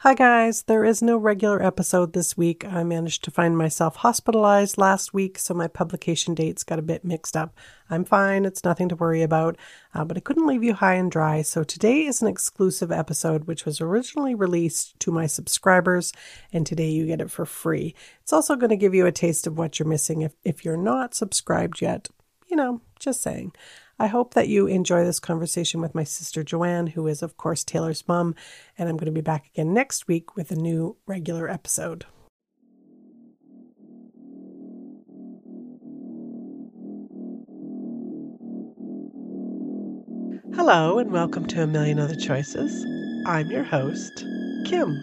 Hi, guys. There is no regular episode this week. I managed to find myself hospitalized last week, so my publication dates got a bit mixed up. I'm fine. It's nothing to worry about, uh, but I couldn't leave you high and dry. So today is an exclusive episode, which was originally released to my subscribers, and today you get it for free. It's also going to give you a taste of what you're missing if, if you're not subscribed yet. You know, just saying. I hope that you enjoy this conversation with my sister Joanne, who is, of course, Taylor's mom, and I'm going to be back again next week with a new regular episode. Hello, and welcome to A Million Other Choices. I'm your host, Kim.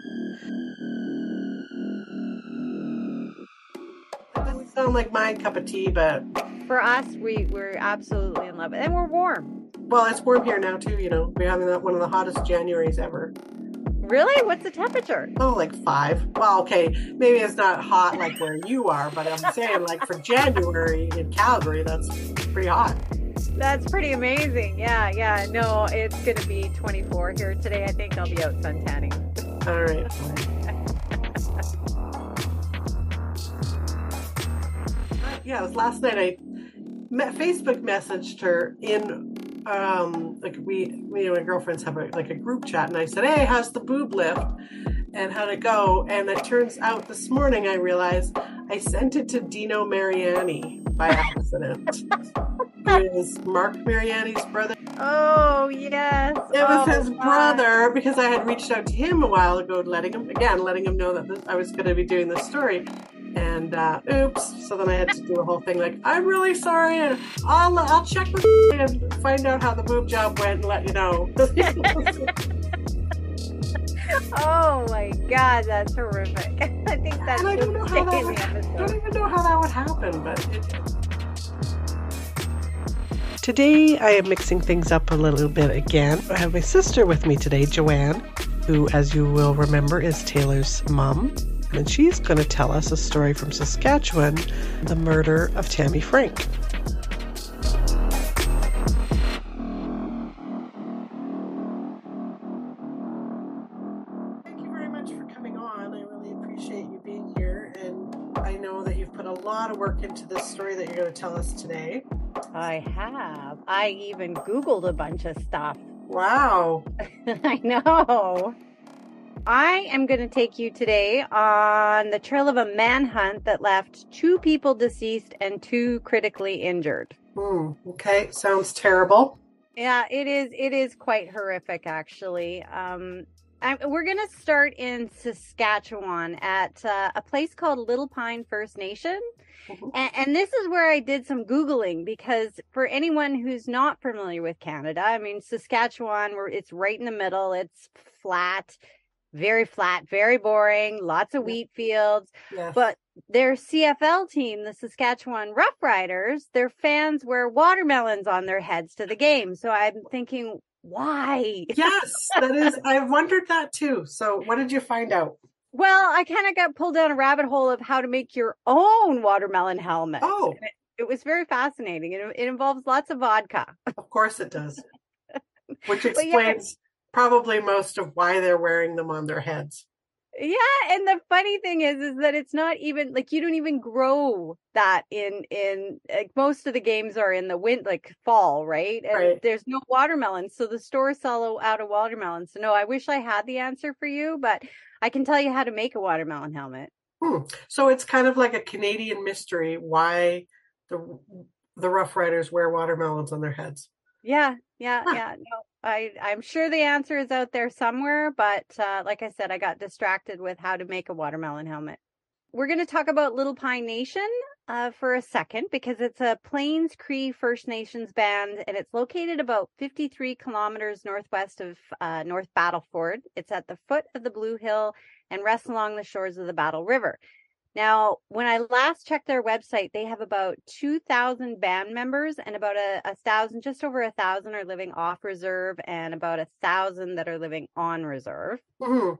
Sound like my cup of tea, but for us, we we're absolutely in love, and we're warm. Well, it's warm here now too. You know, we're having one of the hottest Januarys ever. Really? What's the temperature? Oh, like five. Well, okay, maybe it's not hot like where you are, but I'm saying like for January in Calgary, that's pretty hot. That's pretty amazing. Yeah, yeah. No, it's going to be 24 here today. I think I'll be out sun tanning. All right. Yeah, it was last night. I met, Facebook messaged her in um like we me and my girlfriends have a, like a group chat and I said, Hey, how's the boob lift? And how'd it go? And it turns out this morning I realized I sent it to Dino Mariani by accident. who is mark Mariani's brother. Oh yes. It was oh, his brother because I had reached out to him a while ago, letting him again, letting him know that this, I was going to be doing this story and uh, oops. So then I had to do a whole thing like, I'm really sorry, and I'll I'll check with and find out how the boob job went and let you know. oh my god, that's horrific. I think that's and I don't know how that would, don't even know how that would happen, but. It, Today, I am mixing things up a little bit again. I have my sister with me today, Joanne, who, as you will remember, is Taylor's mom and she's going to tell us a story from Saskatchewan the murder of Tammy Frank. Thank you very much for coming on. I really appreciate you being here, and I know that you've put a lot of work into this story that you're going to tell us today. I have. I even Googled a bunch of stuff. Wow. I know. I am going to take you today on the trail of a manhunt that left two people deceased and two critically injured. Mm, okay, sounds terrible. Yeah, it is. It is quite horrific, actually. Um, I, we're going to start in Saskatchewan at uh, a place called Little Pine First Nation. Mm-hmm. And, and, this is where I did some Googling because for anyone who's not familiar with Canada, I mean, Saskatchewan, it's right in the middle, it's flat very flat, very boring, lots of wheat fields. Yes. But their CFL team, the Saskatchewan Roughriders, their fans wear watermelons on their heads to the game. So I'm thinking, why? Yes, that is. I've wondered that too. So what did you find out? Well, I kind of got pulled down a rabbit hole of how to make your own watermelon helmet. Oh. It, it, was very fascinating. It, it involves lots of vodka. Of course it does. Which explains probably most of why they're wearing them on their heads. Yeah, and the funny thing is, is that it's not even like you don't even grow that in in like most of the games are in the wind like fall, right? And Right. there's no watermelons, so the stores sell out of watermelons. So no, I wish I had the answer for you, but I can tell you how to make a watermelon helmet. Hmm. So it's kind of like a Canadian mystery why the the Rough Riders wear watermelons on their heads. Yeah, yeah, Huh. yeah. No, I I'm sure the answer is out there somewhere, but uh, like I said, I got distracted with how to make a watermelon helmet. We're going to talk about Little Pine Nation uh, for a second because it's a Plains Cree First Nations band and it's located about 53 kilometers northwest of uh, North Battleford. It's at the foot of the Blue Hill and rests along the shores of the Battle River. Now, when I last checked their website, they have about 2,000 band members and about a, a thousand, just over a thousand are living off reserve and about a thousand that are living on reserve. Mhm.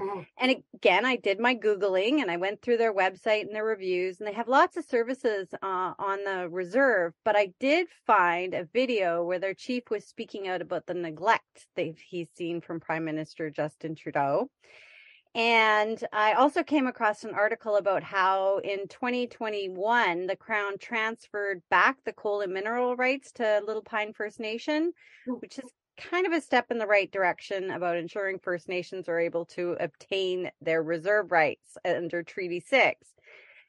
Mhm. And again, I did my Googling and I went through their website and their reviews, and they have lots of services uh, on the reserve. But I did find a video where their chief was speaking out about the neglect that he's seen from Prime Minister Justin Trudeau. And I also came across an article about how in 2021, the Crown transferred back the coal and mineral rights to Little Pine First Nation, which is kind of a step in the right direction about ensuring First Nations are able to obtain their reserve rights under Treaty 6.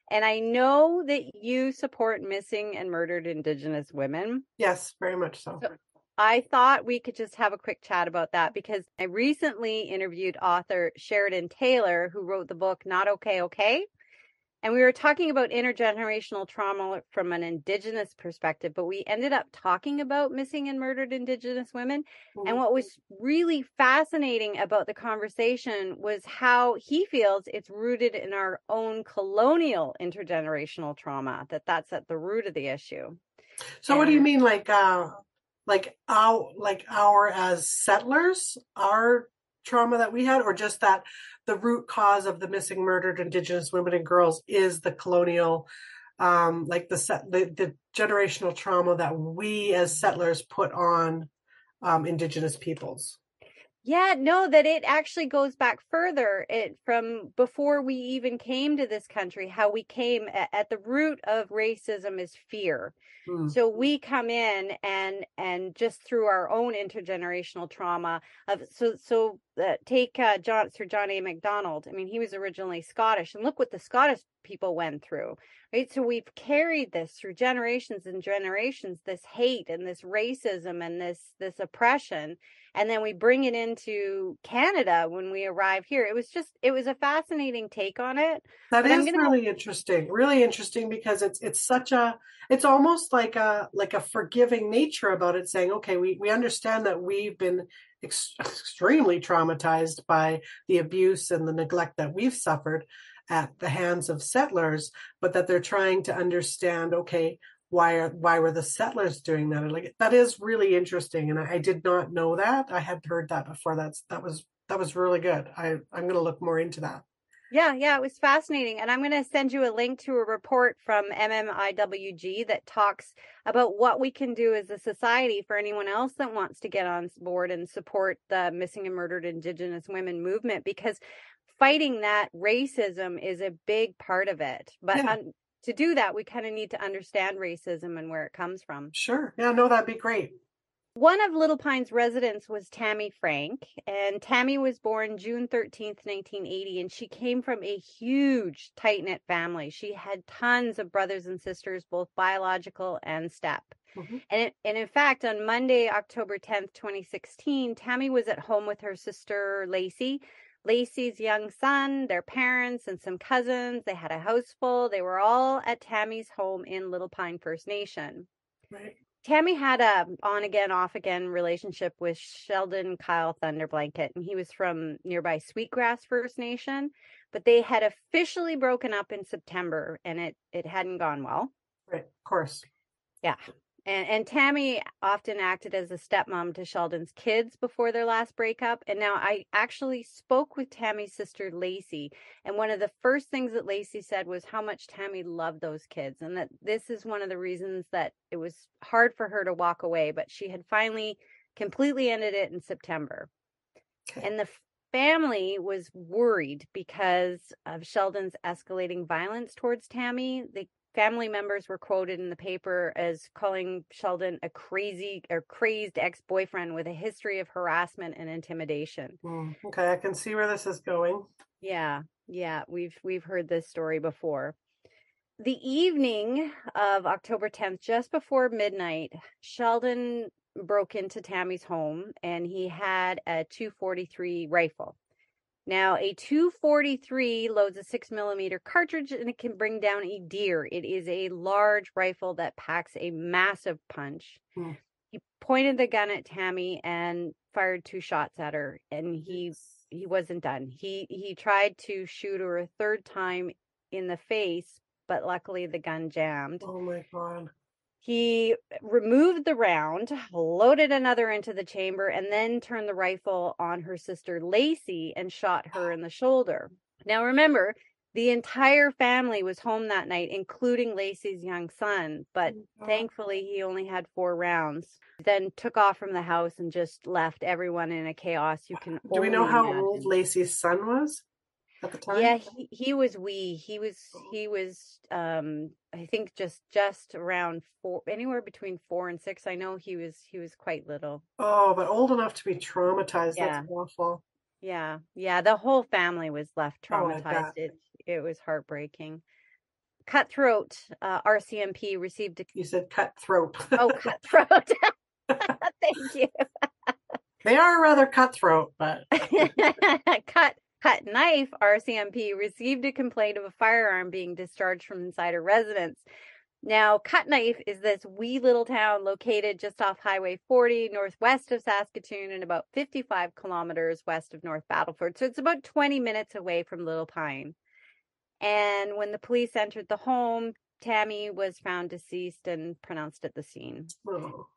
And I know that you support missing and murdered Indigenous women. Yes, very much so. So- I thought we could just have a quick chat about that because I recently interviewed author Sheridan Taylor, who wrote the book Not Okay, Okay. And we were talking about intergenerational trauma from an Indigenous perspective, but we ended up talking about missing and murdered Indigenous women. And what was really fascinating about the conversation was how he feels it's rooted in our own colonial intergenerational trauma, that that's at the root of the issue. So what do you mean like uh like our like our as settlers, our trauma that we had, or just that the root cause of the missing murdered indigenous women and girls is the colonial um like the set the, the generational trauma that we as settlers put on um indigenous peoples. Yeah, no, that it actually goes back further. It from before we even came to this country, how we came at, at the root of racism is fear. Hmm. So we come in and and just through our own intergenerational trauma of so so uh, take uh, John Sir John A. Macdonald. I mean, he was originally Scottish, and look what the Scottish people went through. Right, so we've carried this through generations and generations. This hate and this racism and this this oppression and then we bring it into Canada when we arrive here. It was just it was a fascinating take on it. That But is really interesting. Really interesting because it's it's such a it's almost like a like a forgiving nature about it saying, okay, we we understand that we've been ex- extremely traumatized by the abuse and the neglect that we've suffered at the hands of settlers, but that they're trying to understand, okay, why are why were the settlers doing that? Like that is really interesting and I, I did not know that. I had heard that before. That's that was that was really good. I I'm going to look more into that. Yeah, yeah, it was fascinating. And I'm going to send you a link to a report from MMIWG that talks about what we can do as a society for anyone else that wants to get on board and support the missing and murdered Indigenous women movement because fighting that racism is a big part of it. But Yeah. um, to do that, we kind of need to understand racism and where it comes from. Sure. Yeah, no, that'd be great. One of Little Pine's residents was Tammy Frank, and Tammy was born June 13th, 1980, and she came from a huge, tight knit family. She had tons of brothers and sisters, both biological and step. Mhm. And, it, and in fact, on Monday, October 10th, 2016, Tammy was at home with her sister, Lacey. Lacey's young son, their parents, and some cousins. They had a house full. They were all at Tammy's home in Little Pine First Nation. Right. Tammy had a on again, off again relationship with Sheldon Kyle Thunderblanket, and he was from nearby Sweetgrass First Nation. But they had officially broken up in September, and it it hadn't gone well. Right. Of course. Yeah. And and Tammy often acted as a stepmom to Sheldon's kids before their last breakup. And now I actually spoke with Tammy's sister Lacey, and one of the first things that Lacey said was how much Tammy loved those kids, and that this is one of the reasons that it was hard for her to walk away, but she had finally completely ended it in September. Okay. And the family was worried because of Sheldon's escalating violence towards Tammy. The family members were quoted in the paper as calling Sheldon a crazy or crazed ex-boyfriend with a history of harassment and intimidation. Mm, okay, I can see where this is going. Yeah, yeah, we've we've heard this story before. The evening of October 10th, just before midnight, Sheldon broke into Tammy's home and he had a 243 rifle. Now, a 243 loads a six millimeter cartridge and it can bring down a deer. It is a large rifle that packs a massive punch. Hmm. He pointed the gun at Tammy and fired two shots at her, and he he wasn't done. He he tried to shoot her a third time in the face, but luckily the gun jammed. Oh my god. He removed the round, loaded another into the chamber, and then turned the rifle on her sister Lacey and shot her in the shoulder. Now, remember, the entire family was home that night, including Lacey's young son, but Oh, thankfully he only had four rounds. Then took off from the house and just left everyone in a chaos you can Do we know how imagine. old Lacey's son was at the time? Yeah, he, he was wee. He was Oh. he was um I think just just around four anywhere between four and six. I know he was he was quite little. Oh, but old enough to be traumatized. Yeah. That's awful. Yeah. Yeah. The whole family was left Oh, traumatized. bet. it it was heartbreaking. Cutthroat uh, RCMP received a You said cutthroat. oh cutthroat. Thank you. they are rather cutthroat, but cut cut knife RCMP received a complaint of a firearm being discharged from inside a residence. Now, Cut Knife is this wee little town located just off Highway 40 northwest of Saskatoon and about 55 kilometers west of North Battleford. So it's about 20 minutes away from Little Pine. And when the police entered the home, Tammy was found deceased and pronounced at the scene oh,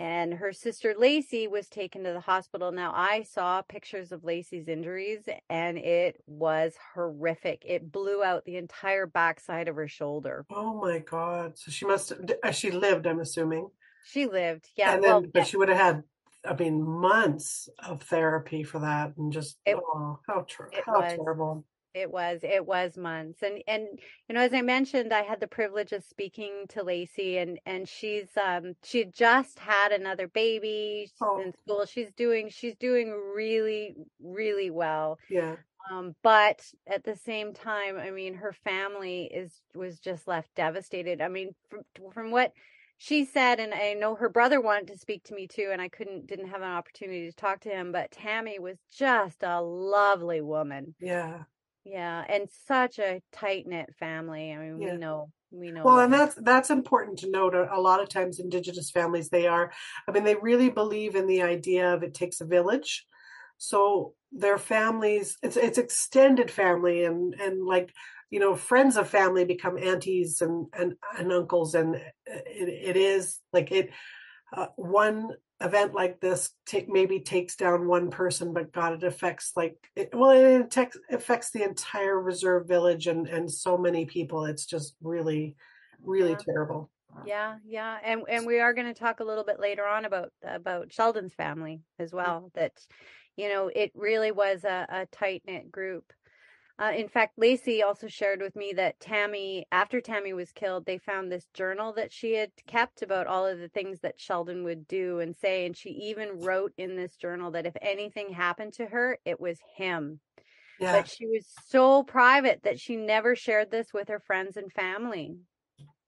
and her sister Lacey was taken to the hospital. Now I saw pictures of Lacey's injuries and it was horrific. It blew out the entire backside of her shoulder. oh my God. So she must have, uh, she lived, I'm assuming. She lived. Yeah. and then, well, but she would have had, I mean, months of therapy for that, and just It- oh, how ter- how terrible. It was it was months and and you know as i mentioned i had the privilege of speaking to lacey and and she's um she just had another baby she's Oh. in school she's doing she's doing really really well Yeah, um but at the same time i mean her family is was just left devastated i mean from, from what she said and i know her brother wanted to speak to me too and i couldn't didn't have an opportunity to talk to him but tammy was just a lovely woman yeah. Yeah and such a tight knit family i mean Yeah. we know we know Well, and that's that's important to note. A, a lot of times, Indigenous families they are. I mean, they really believe in the idea of it takes a village. So their families, it's it's extended family, and and like you know, friends of family become aunties and and, and uncles, and it, it is like it. Uh, one event like this take maybe takes down one person, but God, it affects like it, well, it affects, affects the entire reserve village and and so many people. It's just really, really Yeah. terrible. yeah yeah and and we are going to talk a little bit later on about about sheldon's family as mm. well that you know it really was a, a tight knit group uh, in fact lacey also shared with me that tammy after tammy was killed they found this journal that she had kept about all of the things that sheldon would do and say and she even wrote in this journal that if anything happened to her it was him Yeah, but she was so private that she never shared this with her friends and family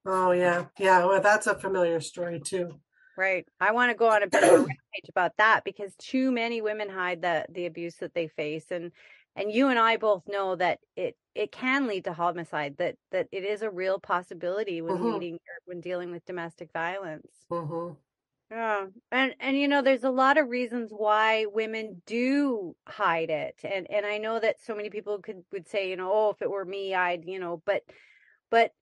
oh yeah, yeah. Well, that's a familiar story too. Right. I want to go on a bit of a rampage about that because too many women hide the the abuse that they face and and you and I both know that it it can lead to homicide that that it is a real possibility when Mhm. leading or when dealing with domestic violence. hmm Yeah. And and you know there's a lot of reasons why women do hide it. And and I know that so many people could would say, you know, oh if it were me I'd, you know, but but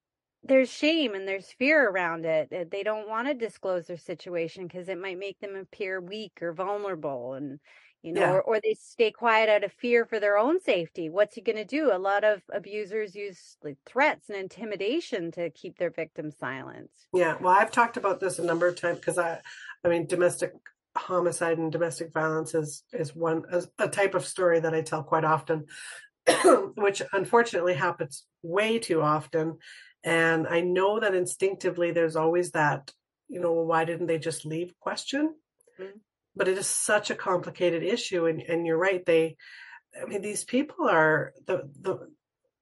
there's shame and there's fear around it. They don't want to disclose their situation because it might make them appear weak or vulnerable and you know, Yeah. or, or they stay quiet out of fear for their own safety. What's he going to do? A lot of abusers use like threats and intimidation to keep their victims silent. Yeah, well, I've talked about this a number of times because I, I mean, domestic homicide and domestic violence is is one a type of story that I tell quite often, which unfortunately happens way too often. And I know that instinctively there's always that, you know, why didn't they just leave question? Mm-hmm. But it is such a complicated issue, and and you're right. They, I mean, these people are the the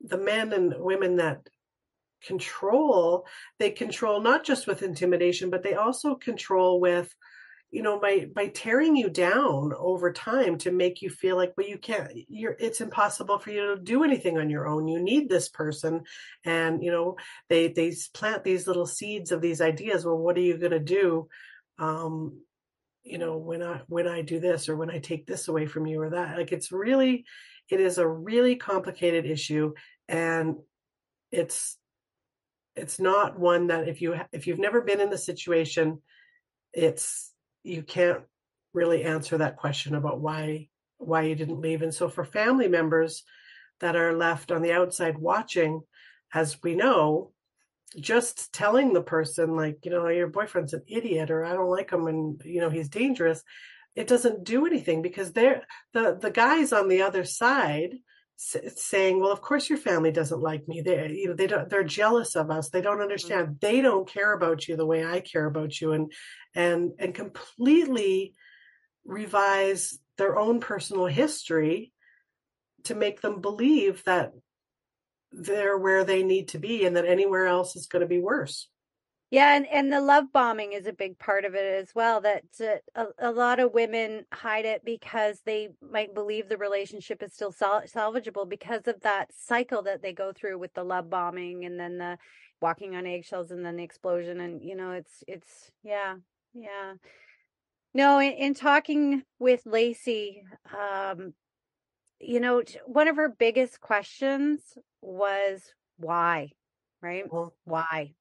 the men and women that control they control not just with intimidation but they also control with you know by by tearing you down over time to make you feel like well you can't you're it's impossible for you to do anything on your own. You need this person. And you know they they plant these little seeds of these ideas. Well what are you going to do? Um you know when i when i do this or when i take this away from you or that like it's really it is a really complicated issue and it's it's not one that if you if you've never been in the situation it's you can't really answer that question about why why you didn't leave. And so for family members that are left on the outside watching as we know just telling the person like you know your boyfriend's an idiot or i don't like him and you know he's dangerous it doesn't do anything because they're the the guys on the other side saying, "Well, of course your family doesn't like me. They, you know, they don't. They're jealous of us. They don't mm-hmm. understand. Mm-hmm. They don't care about you the way I care about you." And and and completely revise their own personal history to make them believe that they're where they need to be and that anywhere else is going to be worse. Yeah, and, and the love bombing is a big part of it as well. That uh, a, a lot of women hide it because they might believe the relationship is still sal- salvageable because of that cycle that they go through with the love bombing and then the walking on eggshells and then the explosion. And you know, it's it's yeah, yeah. No, in, in talking with Lacey, um, you know, one of her biggest questions was why, right? Well, why?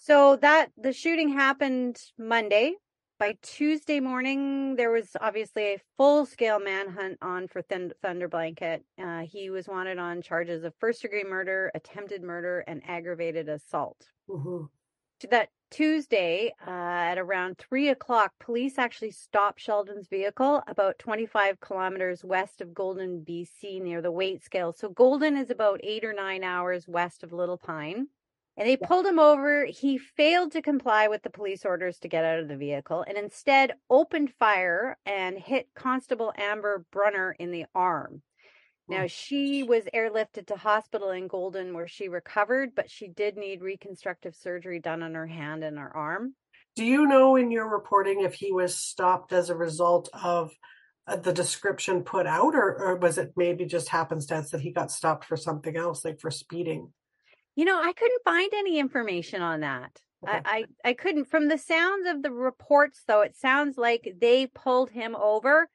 So that the shooting happened Monday. By Tuesday morning, there was obviously a full scale manhunt on for Thunderblanket. Uh, he was wanted on charges of first degree murder, attempted murder, and aggravated assault. Mm-hmm. That Tuesday uh, at around three o'clock, police actually stopped Sheldon's vehicle about 25 kilometers west of Golden, BC, near the weight scale. So Golden is about eight or nine hours west of Little Pine and they pulled him over. He failed to comply with the police orders to get out of the vehicle and instead opened fire and hit Constable Amber Brunner in the arm. Now, she was airlifted to hospital in Golden where she recovered, but she did need reconstructive surgery done on her hand and her arm. Do you know in your reporting if he was stopped as a result of uh, the description put out, or, or was it maybe just happenstance that he got stopped for something else, like for speeding? You know, I couldn't find any information on that. Okay. I, I, I couldn't. From the sounds of the reports, though, it sounds like they pulled him over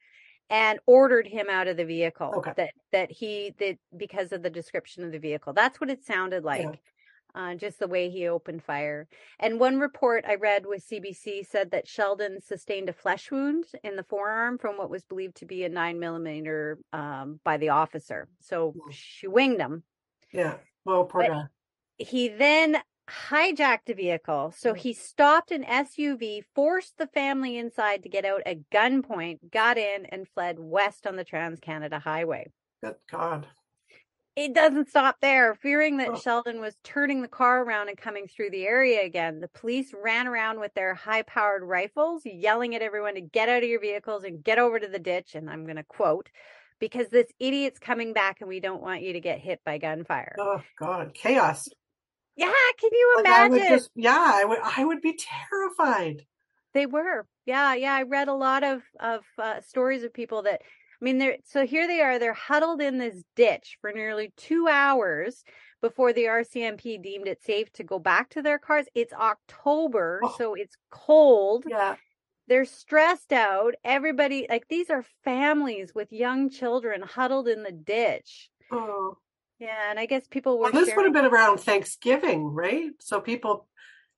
and ordered him out of the vehicle. Okay. That that he that because of the description of the vehicle. That's what it sounded like. Yeah. Uh, just the way he opened fire. And one report I read with CBC said that Sheldon sustained a flesh wound in the forearm from what was believed to be a nine millimeter um, by the officer. So she winged him. Yeah. Well, poor guy he then hijacked a vehicle. So mm. he stopped an SUV, forced the family inside to get out at gunpoint, got in, and fled west on the Trans Canada Highway. Good God. It doesn't stop there. Fearing that oh. Sheldon was turning the car around and coming through the area again, the police ran around with their high powered rifles, yelling at everyone to get out of your vehicles and get over to the ditch. And I'm going to quote, because this idiot's coming back and we don't want you to get hit by gunfire. Oh, God. Chaos. Yeah, can you like imagine? I just, yeah, I would. I would be terrified. They were. Yeah, yeah. I read a lot of of uh, stories of people that. I mean, they're so here they are. They're huddled in this ditch for nearly two hours before the RCMP deemed it safe to go back to their cars. It's October, oh. so it's cold. Yeah. They're stressed out. Everybody, like these are families with young children huddled in the ditch. Oh. Yeah, and I guess people were. Well, this sharing... would have been around Thanksgiving, right? So people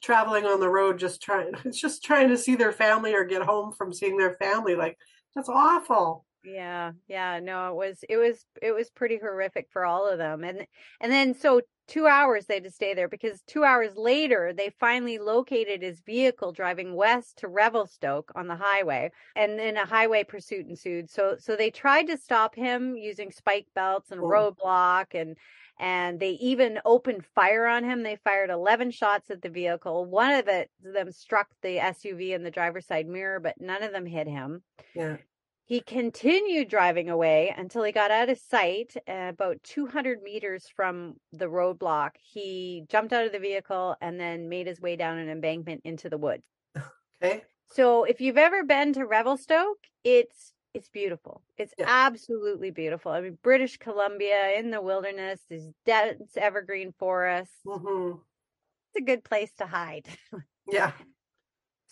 traveling on the road just trying, it's just trying to see their family or get home from seeing their family. Like that's awful. Yeah, yeah, no, it was it was it was pretty horrific for all of them. And and then so 2 hours they had to stay there because 2 hours later they finally located his vehicle driving west to Revelstoke on the highway and then a highway pursuit ensued. So so they tried to stop him using spike belts and Oh. roadblock and and they even opened fire on him. They fired 11 shots at the vehicle. One of it, them struck the SUV in the driver's side mirror, but none of them hit him. Yeah. He continued driving away until he got out of sight, uh, about 200 meters from the roadblock. He jumped out of the vehicle and then made his way down an embankment into the woods. Okay. So, if you've ever been to Revelstoke, it's it's beautiful. It's Yeah. absolutely beautiful. I mean, British Columbia in the wilderness, these dense evergreen forests. hmm It's a good place to hide. Yeah.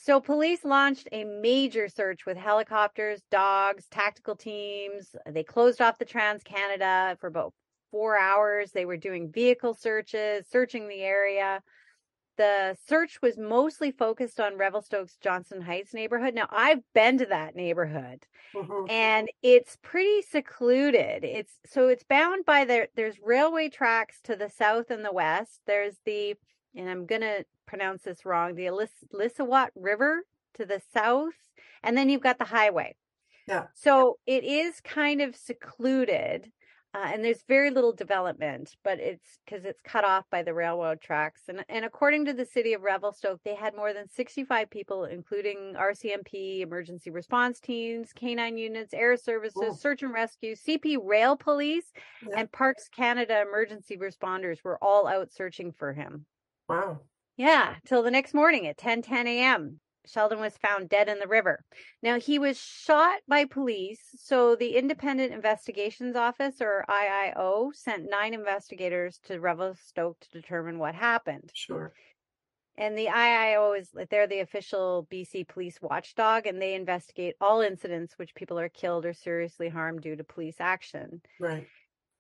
So police launched a major search with helicopters, dogs, tactical teams. They closed off the Trans Canada for about four hours. They were doing vehicle searches, searching the area. The search was mostly focused on Revelstoke's Johnson Heights neighborhood. Now, I've been to that neighborhood hmm and it's pretty secluded. It's so it's bound by there. There's railway tracks to the south and the west. There's the, and I'm gonna pronounce this wrong, the Elis- Lissawat River to the south, and then you've got the highway. Yeah. So it is kind of secluded, uh, and there's very little development, but it's because it's cut off by the railroad tracks. And and according to the city of Revelstoke, they had more than 65 people, including RCMP, emergency response teams, canine units, air services, Oh. search and rescue, CP Rail Police, Yeah. and Parks Canada emergency responders were all out searching for him. Wow. Yeah, till the next morning at 10 10 a.m. Sheldon was found dead in the river. Now, he was shot by police. So, the Independent Investigations Office, or IIO, sent nine investigators to Revelstoke to determine what happened. Sure. And the IIO is like they're the official BC police watchdog, and they investigate all incidents which people are killed or seriously harmed due to police action Right.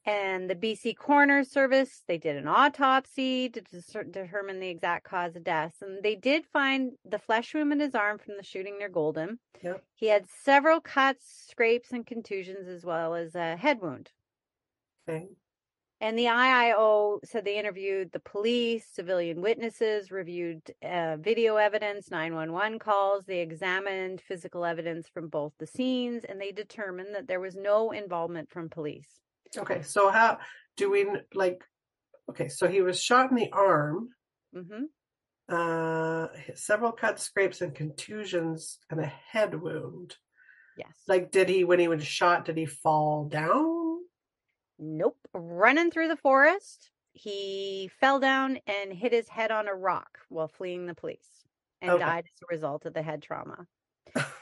And the BC Coroner Service, they did an autopsy to determine the exact cause of death. And they did find the flesh wound in his arm from the shooting near Golden. Yep. He had several cuts, scrapes, and contusions, as well as a head wound. Okay. And the IIO said they interviewed the police, civilian witnesses, reviewed uh, video evidence, 911 calls. They examined physical evidence from both the scenes, and they determined that there was no involvement from police. Okay. So how do we like? Okay. So he was shot in the arm. Mm-hmm. Uh, several cuts, scrapes, and contusions, and a head wound. Yes. Like, did he when he was shot? Did he fall down? Nope. Running through the forest, he fell down and hit his head on a rock while fleeing the police and Okay. died as a result of the head trauma.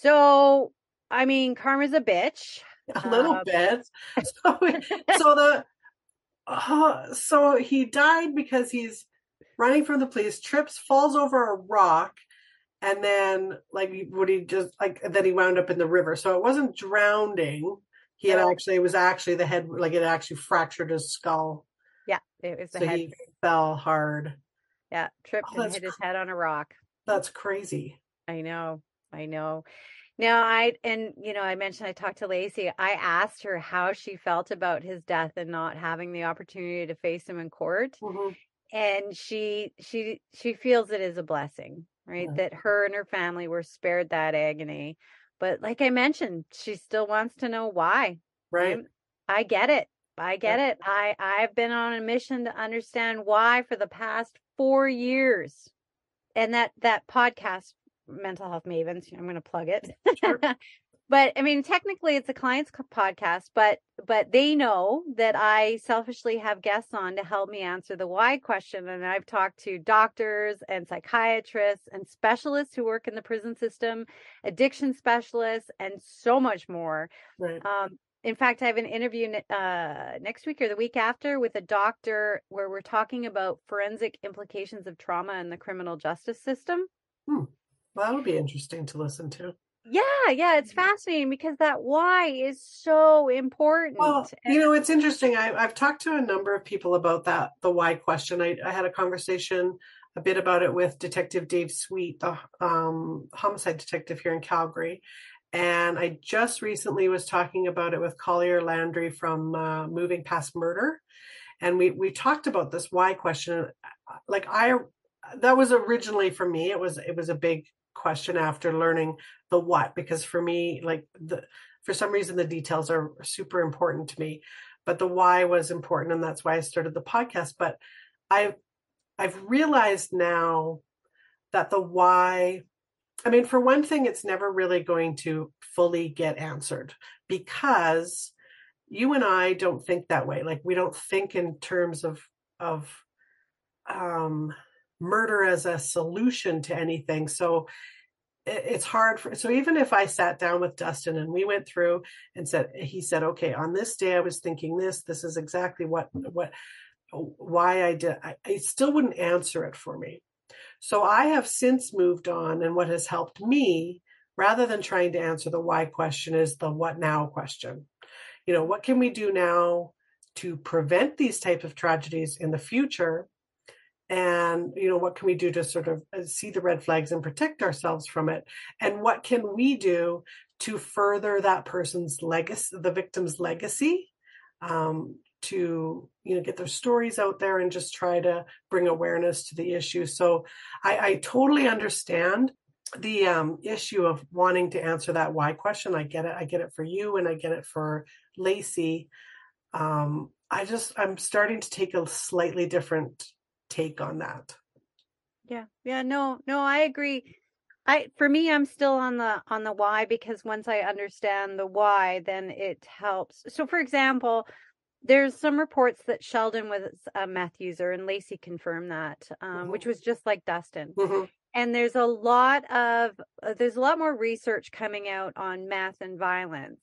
So, I mean, karma's a bitch. A little Uh, bit. So, so the uh, so he died because he's running from the police, trips, falls over a rock, and then like would he just like then he wound up in the river. So it wasn't drowning. He had actually it was actually the head like it actually fractured his skull. Yeah, it was the So head. he fell hard. Yeah, tripped Oh, and hit his cr- head on a rock. That's crazy. I know. I know. Now I and you know, I mentioned I talked to Lacey. I asked her how she felt about his death and not having the opportunity to face him in court. Mhm. And she she she feels it is a blessing, right? Yeah. That her and her family were spared that agony. But like I mentioned, she still wants to know why. Right. And I get it. I get it. I I've been on a mission to understand why for the past 4 years. And that that podcast mental health mavens i'm going to plug it Sure. but I mean, technically, it's a client's podcast, but but they know that I selfishly have guests on to help me answer the why question, and I've talked to doctors and psychiatrists and specialists who work in the prison system, addiction specialists, and so much more. Right. Um, in fact, I have an interview uh, next week or the week after with a doctor where we're talking about forensic implications of trauma in the criminal justice system. Hmm. Well, that would be interesting to listen to. Yeah, yeah, it's fascinating because that why is so important. Well, you know, it's interesting. I, I've talked to a number of people about that, the why question. I, I had a conversation a bit about it with Detective Dave Sweet, the um, homicide detective here in Calgary. And I just recently was talking about it with Collier Landry from uh, Moving Past Murder. And we, we talked about this why question. Like I, that was originally for me, it was, it was a big question after learning the what because for me like the for some reason the details are super important to me but the why was important and that's why I started the podcast but I I've realized now that the why I mean for one thing it's never really going to fully get answered because you and I don't think that way like we don't think in terms of of um murder as a solution to anything. So it's hard for so even if I sat down with Dustin and we went through and said he said okay on this day I was thinking this this is exactly what what why I did I, I still wouldn't answer it for me. So I have since moved on and what has helped me rather than trying to answer the why question is the what now question. You know, what can we do now to prevent these type of tragedies in the future and you know what can we do to sort of uh, see the red flags and protect ourselves from it? And what can we do to further that person's legacy the victim's legacy um, to you know get their stories out there and just try to bring awareness to the issue? So i, I totally understand the um, issue of wanting to answer that why question. I get it i get it for you and i get it for lacey. Um, i just i'm starting to take a slightly different take on that. Yeah. Yeah, no, no, I agree. I for me I'm still on the on the why because once I understand the why then it helps. So for example, there's some reports that Sheldon was a meth user and Lacey confirmed that, um, mm-hmm. which was just like Dustin. Mm-hmm. And there's a lot of uh, there's a lot more research coming out on meth and violence.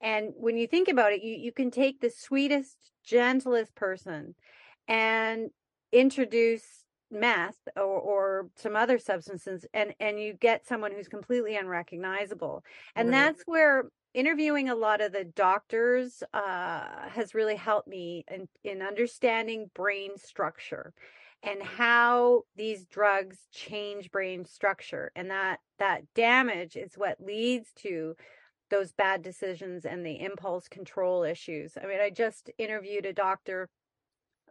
And when you think about it, you you can take the sweetest, gentlest person and introduce meth or, or some other substances and and you get someone who's completely unrecognizable and right. that's where interviewing a lot of the doctors uh, has really helped me in, in understanding brain structure and how these drugs change brain structure and that that damage is what leads to those bad decisions and the impulse control issues i mean i just interviewed a doctor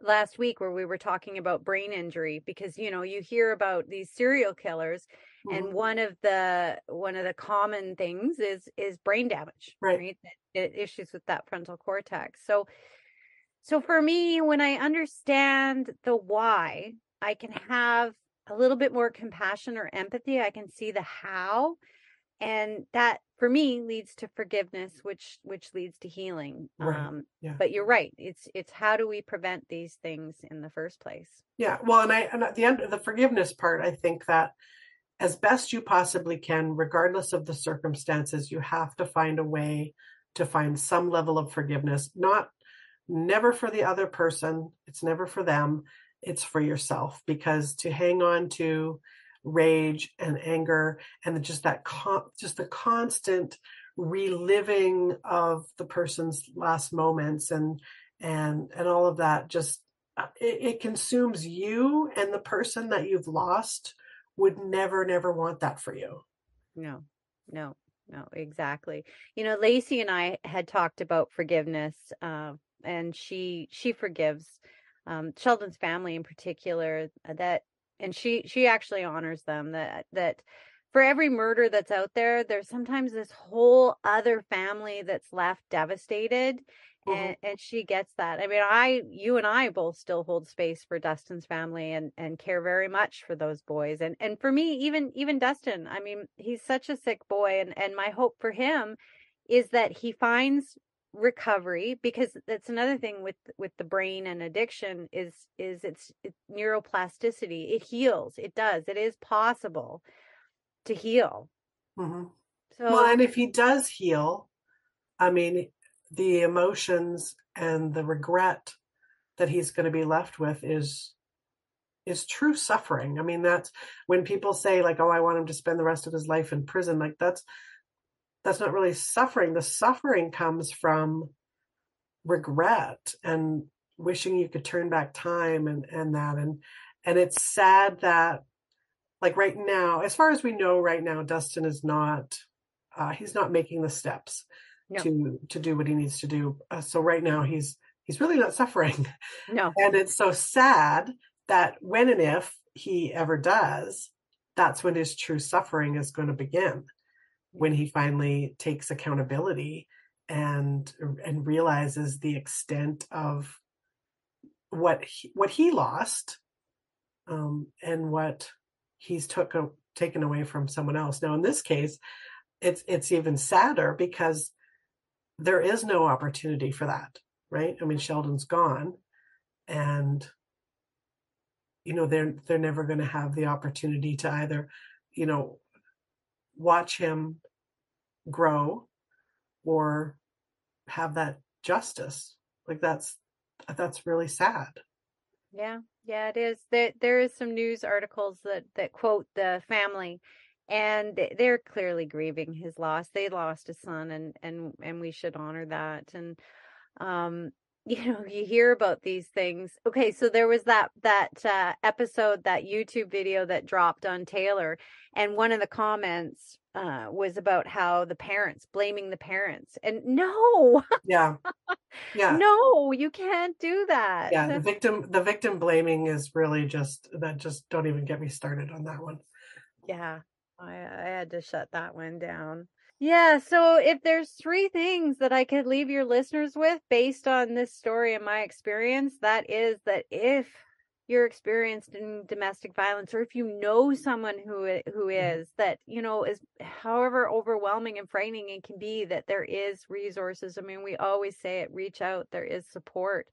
last week where we were talking about brain injury because you know you hear about these serial killers mm-hmm. and one of the one of the common things is is brain damage right, right? It, it, issues with that frontal cortex so so for me when i understand the why i can have a little bit more compassion or empathy i can see the how and that for me leads to forgiveness which which leads to healing right. um yeah. but you're right it's it's how do we prevent these things in the first place yeah well and i and at the end of the forgiveness part i think that as best you possibly can regardless of the circumstances you have to find a way to find some level of forgiveness not never for the other person it's never for them it's for yourself because to hang on to rage and anger and just that con- just the constant reliving of the person's last moments and and and all of that just uh, it, it consumes you and the person that you've lost would never never want that for you. No no no exactly. You know lacey and i had talked about forgiveness uh, and she she forgives um, sheldon's family in particular uh, that and she she actually honors them that that for every murder that's out there there's sometimes this whole other family that's left devastated mm-hmm. and, and she gets that. I mean, I, you and I both still hold space for Dustin's family and and care very much for those boys. And and for me, even even Dustin, I mean, he's such a sick boy, and and my hope for him is that he finds recovery because that's another thing with with the brain and addiction is is it's, it's neuroplasticity it heals it does it is possible to heal mm-hmm. so well and if he does heal i mean the emotions and the regret that he's going to be left with is is true suffering i mean that's when people say like oh i want him to spend the rest of his life in prison like that's that's not really suffering. The suffering comes from regret and wishing you could turn back time and and that. And and it's sad that like right now as far as we know right now dustin is not uh, he's not making the steps no. to to do what he needs to do. Uh, so right now he's he's really not suffering. No. And it's so sad that when and if he ever does that's when his true suffering is going to begin when he finally takes accountability and and realizes the extent of what he, what he lost um, and what he's took a, taken away from someone else. Now, in this case, it's it's even sadder because there is no opportunity for that, right? I mean, Sheldon's gone, and you know they're they're never going to have the opportunity to either, you know, watch him grow or have that justice like that's that's really sad. Yeah yeah it is. There there is some news articles that that quote the family and they're clearly grieving his loss. They lost a son and and and we should honor that and um you know you hear about these things. Okay so there was that that uh, episode that youtube video that dropped on taylor and one of the comments uh, was about how the parents blaming the parents and no! Yeah. Yeah. No you can't do that. Yeah the victim the victim blaming is really just that just don't even get me started on that one. Yeah i i had to shut that one down yeah so if there's three things that i could leave your listeners with based on this story and my experience that is that if you're experienced in domestic violence or if you know someone who who mm-hmm. that you know is however overwhelming and frightening it can be that there is resources i mean we always say it reach out there is support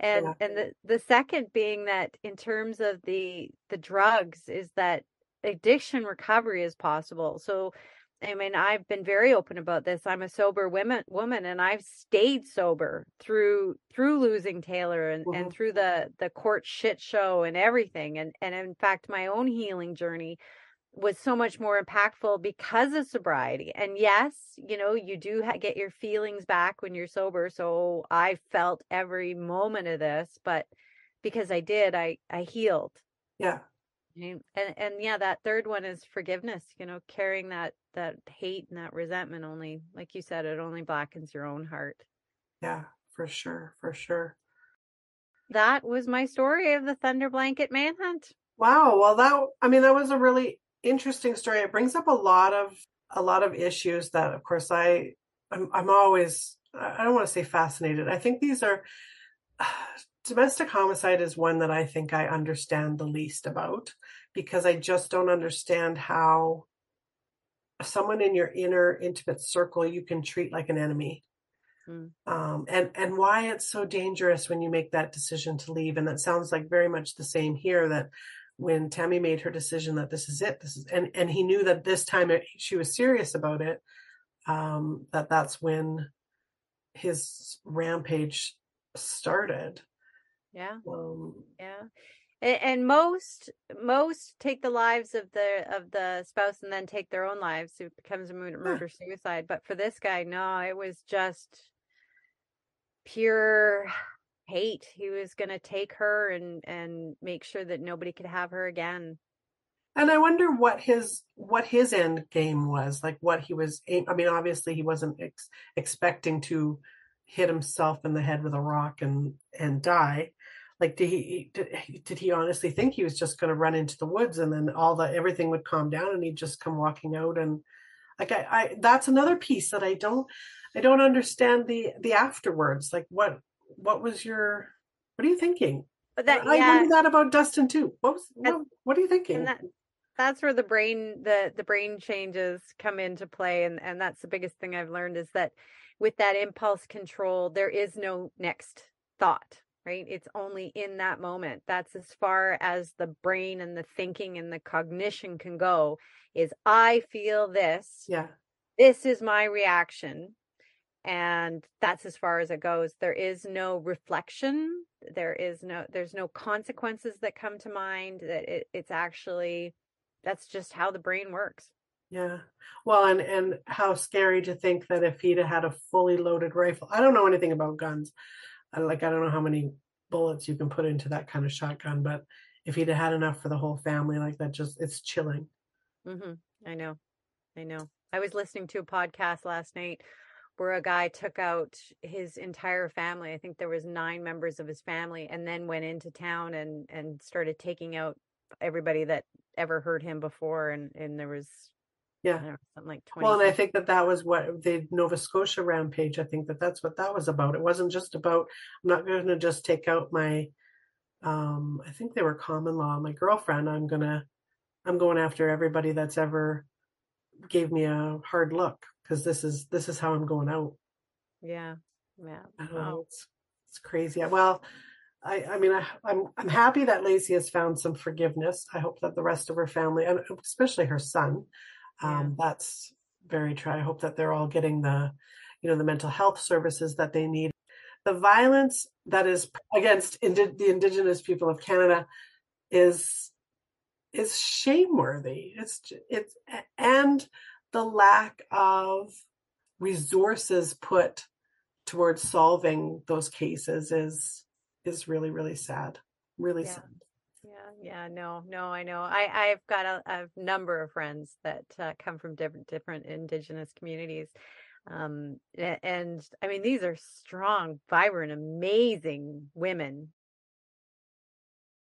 and yeah. and the the second being that in terms of the the drugs is that addiction recovery is possible so I mean, I've been very open about this. I'm a sober woman, woman, and I've stayed sober through through losing Taylor and, mm-hmm. and through the the court shit show and everything. And and in fact, my own healing journey was so much more impactful because of sobriety. And yes, you know, you do ha- get your feelings back when you're sober. So I felt every moment of this, but because I did, I I healed. Yeah. And and yeah, that third one is forgiveness. You know, carrying that that hate and that resentment only, like you said, it only blackens your own heart. Yeah, for sure, for sure. That was my story of the Thunderblanket Manhunt. Wow. Well, that I mean, that was a really interesting story. It brings up a lot of a lot of issues that, of course, I I'm, I'm always I don't want to say fascinated. I think these are domestic homicide is one that I think I understand the least about because I just don't understand how someone in your inner intimate circle you can treat like an enemy. Mm. Um, and and why it's so dangerous when you make that decision to leave and that sounds like very much the same here that when Tammy made her decision that this is it this is and and he knew that this time it, she was serious about it um, that that's when his rampage started yeah. Um, yeah. And, and most most take the lives of the of the spouse and then take their own lives. It becomes a murder, murder suicide. But for this guy, no, it was just pure hate. He was going to take her and and make sure that nobody could have her again. And I wonder what his what his end game was, like what he was. I mean, obviously he wasn't ex- expecting to hit himself in the head with a rock and and die like did he did, did he honestly think he was just going to run into the woods and then all the everything would calm down and he'd just come walking out and like I, I that's another piece that i don't I don't understand the the afterwards. Like what what was your what are you thinking? But that I yeah, wonder that about Dustin too. What was what, what are you thinking? and that that's where the brain the the brain changes come into play and and that's the biggest thing i've learned is that with that impulse control there is no next thought right it's only in that moment that's as far as the brain and the thinking and the cognition can go is i feel this yeah. this is my reaction and that's as far as it goes there is no reflection there is no there's no consequences that come to mind that it, it's actually that's just how the brain works Yeah. Well, and and how scary to think that if he'd had a fully loaded rifle. I don't know anything about guns. Like I don't know how many bullets you can put into that kind of shotgun, but if he'd had enough for the whole family, like that, just it's chilling. hmm i know. I know. I was listening to a podcast last night where a guy took out his entire family. I think there was nine members of his family and then went into town and and started taking out everybody that ever heard him before and and there was Yeah. don't know, something like 20 Well, and I think that that was what the Nova Scotia rampage. I think that that's what that was about. It wasn't just about I'm not going to just take out my. Um, I think they were common law. My girlfriend. I'm gonna. I'm going after everybody that's ever gave me a hard look because this is this is how I'm going out. yeah yeah I don't know. Wow. It's it's crazy. Well, I I mean I, I'm I'm happy that Lacey has found some forgiveness. I hope that the rest of her family and especially her son, Yeah. um, that's very true. I hope that they're all getting the, you know, the mental health services that they need. The violence that is against indi- the Indigenous people of Canada is is shameworthy. It's it's and the lack of resources put towards solving those cases is is really really sad really Yeah. sad Yeah, no, no, I know. I I've got a, a number of friends that uh, come from different different indigenous communities. Um and I mean these are strong, vibrant, amazing women.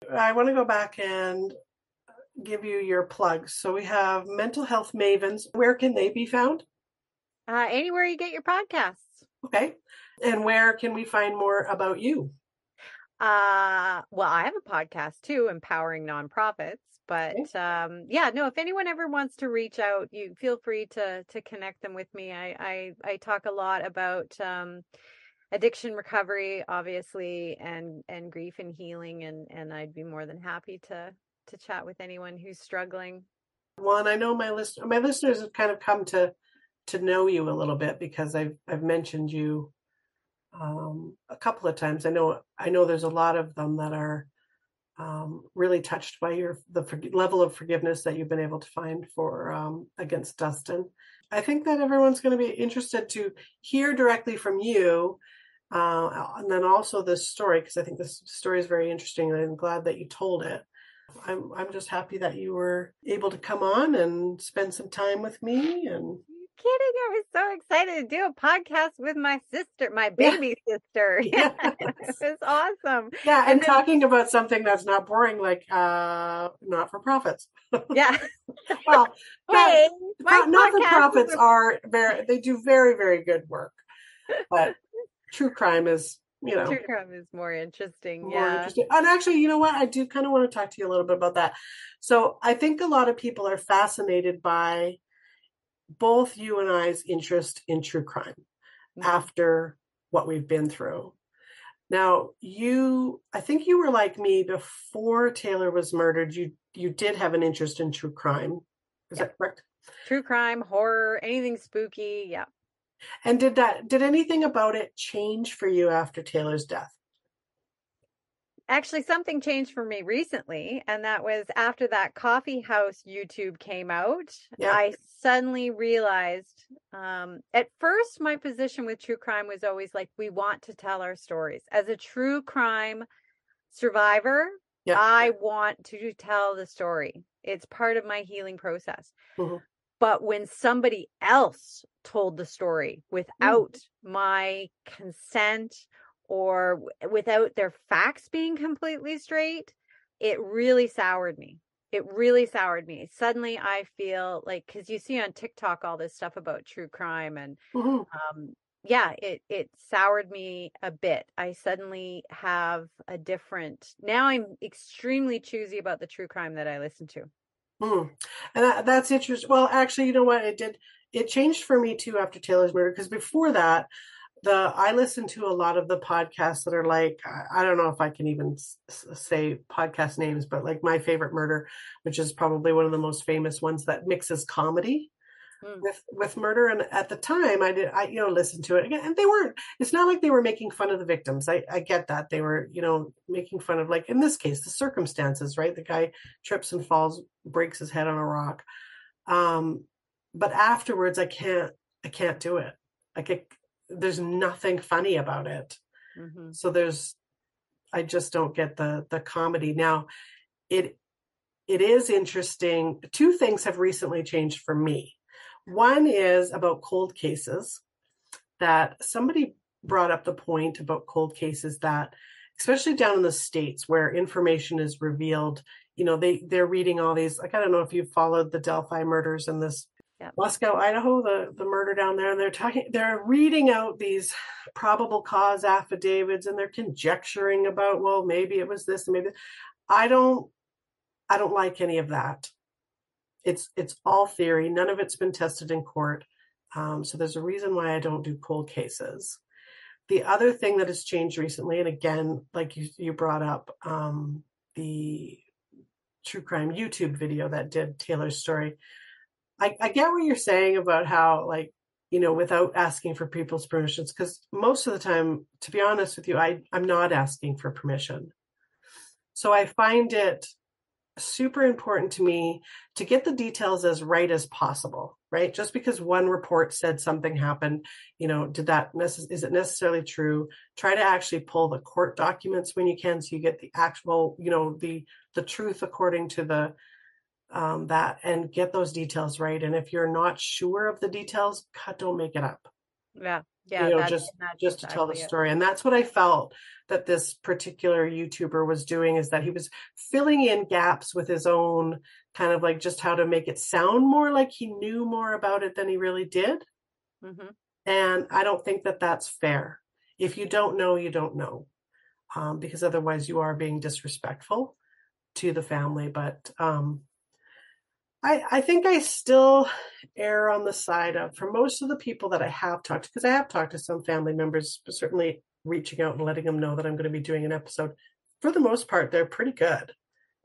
i want to go back and give you your plugs so we have mental health mavens where can they be found Uh anywhere you get your podcasts. okay and where can we find more about you Uh well, I have a podcast too, empowering nonprofits. But um yeah, no, if anyone ever wants to reach out, you feel free to to connect them with me. I I I talk a lot about um addiction recovery obviously and and grief and healing and and I'd be more than happy to to chat with anyone who's struggling. one i know my list my listeners have kind of come to to know you a little bit because i've i've mentioned you um a couple of times. I know i know there's a lot of them that are um really touched by your the level of forgiveness that you've been able to find for um against dustin. I think that everyone's going to be interested to hear directly from you uh and then also this story because i think this story is very interesting and i'm glad that you told it. I'm I'm just happy that you were able to come on and spend some time with me and Kidding, I was so excited to do a podcast with my sister, my Yeah. baby sister. Yes. it was awesome. yeah, and, And then- talking about something that's not boring like uh not for profits. Yeah. Well, Hey, my not for profits are very they do very very good work. But true crime is, you know, True crime is more interesting. more yeah. interesting. And actually, you know what? I do kind of want to talk to you a little bit about that. So I think a lot of people are fascinated by both you and I's interest in true crime Mhm. after what we've been through. Now, you I think you were like me before Taylor was murdered. You you did have an interest in true crime. Is Yeah. that correct? True crime, horror, anything spooky. Yeah. And did that did anything about it change for you after Taylor's death? Actually, something changed for me recently, and that was after that coffee house YouTube came out. Yeah. I suddenly realized um, at first, my position with true crime was always like, we want to tell our stories. As a true crime survivor, Yeah. I want to tell the story. It's part of my healing process. Mhm. But when somebody else told the story without my consent or without their facts being completely straight, it really soured me. It really soured me. Suddenly I feel like cuz you see on TikTok all this stuff about true crime and Mhm. um yeah, it it soured me a bit. I suddenly have a different. Now I'm extremely choosy about the true crime that I listen to. Mm. And that, that's interesting. Well, actually, you know what? It did. It changed for me too after Taylor's murder because before that, the I listen to a lot of the podcasts that are like I don't know if I can even say podcast names, but like my favorite murder, which is probably one of the most famous ones that mixes comedy mm. with with murder. And at the time, I did I you know listen to it again, and they weren't. It's not like they were making fun of the victims. I I get that they were you know making fun of like in this case the circumstances, right? The guy trips and falls, breaks his head on a rock. Um, but afterwards, I can't I can't do it. Like it, there's nothing funny about it. Mm-hmm. So there's I just don't get the the comedy. Now it it is interesting. Two things have recently changed for me. One is about cold cases that somebody brought up the point about cold cases that especially down in the states where information is revealed you know they they're reading all these like i don't know if you've followed the delphi murders and this yep. Moscow, Idaho, the, the murder down there, and they're talking, they're reading out these probable cause affidavits, and they're conjecturing about, well, maybe it was this, maybe. I don't, I don't like any of that. It's it's all theory. None of it's been tested in court. Um, so there's a reason why I don't do cold cases. The other thing that has changed recently, and again, like you, you brought up, um, the true crime YouTube video that did Taylor's story. I, I get what you're saying about how like you know without asking for people's permissions because most of the time to be honest with you i i'm not asking for permission. So i find it super important to me to get the details as right as possible right? Just because one report said something happened you know did that necess- is it necessarily true? Try to actually pull the court documents when you can so you get the actual you know the the truth according to the um, that and get those details right. And if you're not sure of the details, cut, don't make it up. Yeah. Yeah. You know, just just to tell the story. It. And that's what I felt that this particular YouTuber was doing is that he was filling in gaps with his own kind of like just how to make it sound more like he knew more about it than he really did. Mm-hmm. And I don't think that that's fair. If you don't know, you don't know. Um, because otherwise you are being disrespectful to the family. But um, I, I think I still err on the side of, for most of the people that I have talked to, because I have talked to some family members, but certainly reaching out and letting them know that I'm going to be doing an episode. For the most part, they're pretty good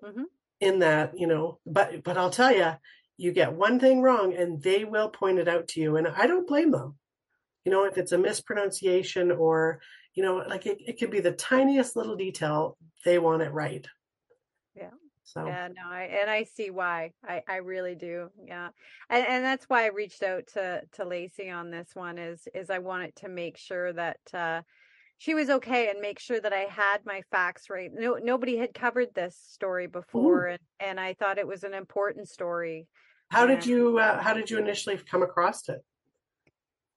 mm-hmm. in that, you know, but, but I'll tell you, you get one thing wrong and they will point it out to you. And I don't blame them. You know, if it's a mispronunciation or, you know, like it, it could be the tiniest little detail, they want it right. Yeah. So yeah, no, I and I see why. I I really do. Yeah, and and that's why I reached out to to Lacey on this one. Is is I wanted to make sure that. uh she was okay and make sure that I had my facts right. No, nobody had covered this story before, and, and I thought it was an important story. How and did you uh, How did you initially come across it?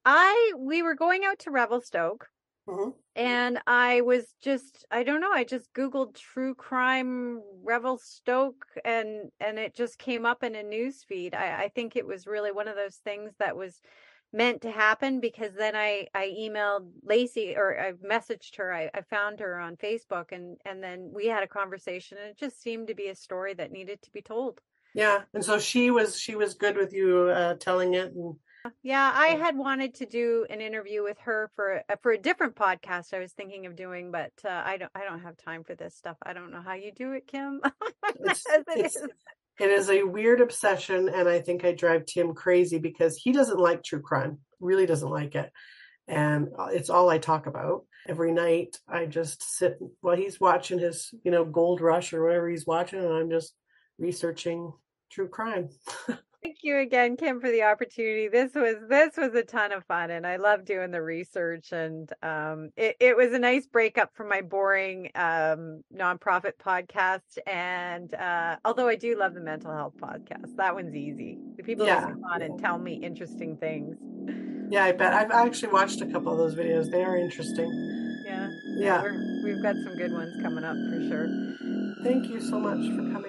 I we were going out to Revelstoke, Mm-hmm. And I was just, I don't know, I just Googled true crime Revelstoke and, and it just came up in a news feed. I, I think it was really one of those things that was meant to happen because then I, I emailed Lacey or I messaged her. I, I found her on Facebook and, and then we had a conversation and it just seemed to be a story that needed to be told. Yeah. And so she was, she was good with you uh, telling it and yeah, I had wanted to do an interview with her for uh, for a different podcast I was thinking of doing, but uh, I don't I don't have time for this stuff. I don't know how you do it, Kim. it's, it's, it is a weird obsession, and I think I drive Tim crazy because he doesn't like true crime. Really doesn't like it, and uh, it's all I talk about every night. I just sit while he's watching his you know Gold Rush or whatever he's watching, and I'm just researching true crime. Thank you again, Kim, for the opportunity. This was this was a ton of fun, and I love doing the research. And um, it, it was a nice breakup from my boring um, nonprofit podcast. And uh, although I do love the mental health podcast, that one's easy. The people yeah. come on and tell me interesting things. Yeah, I bet. I've actually watched a couple of those videos. They are interesting. Yeah, yeah. we have got some good ones coming up for sure. Thank you so much for coming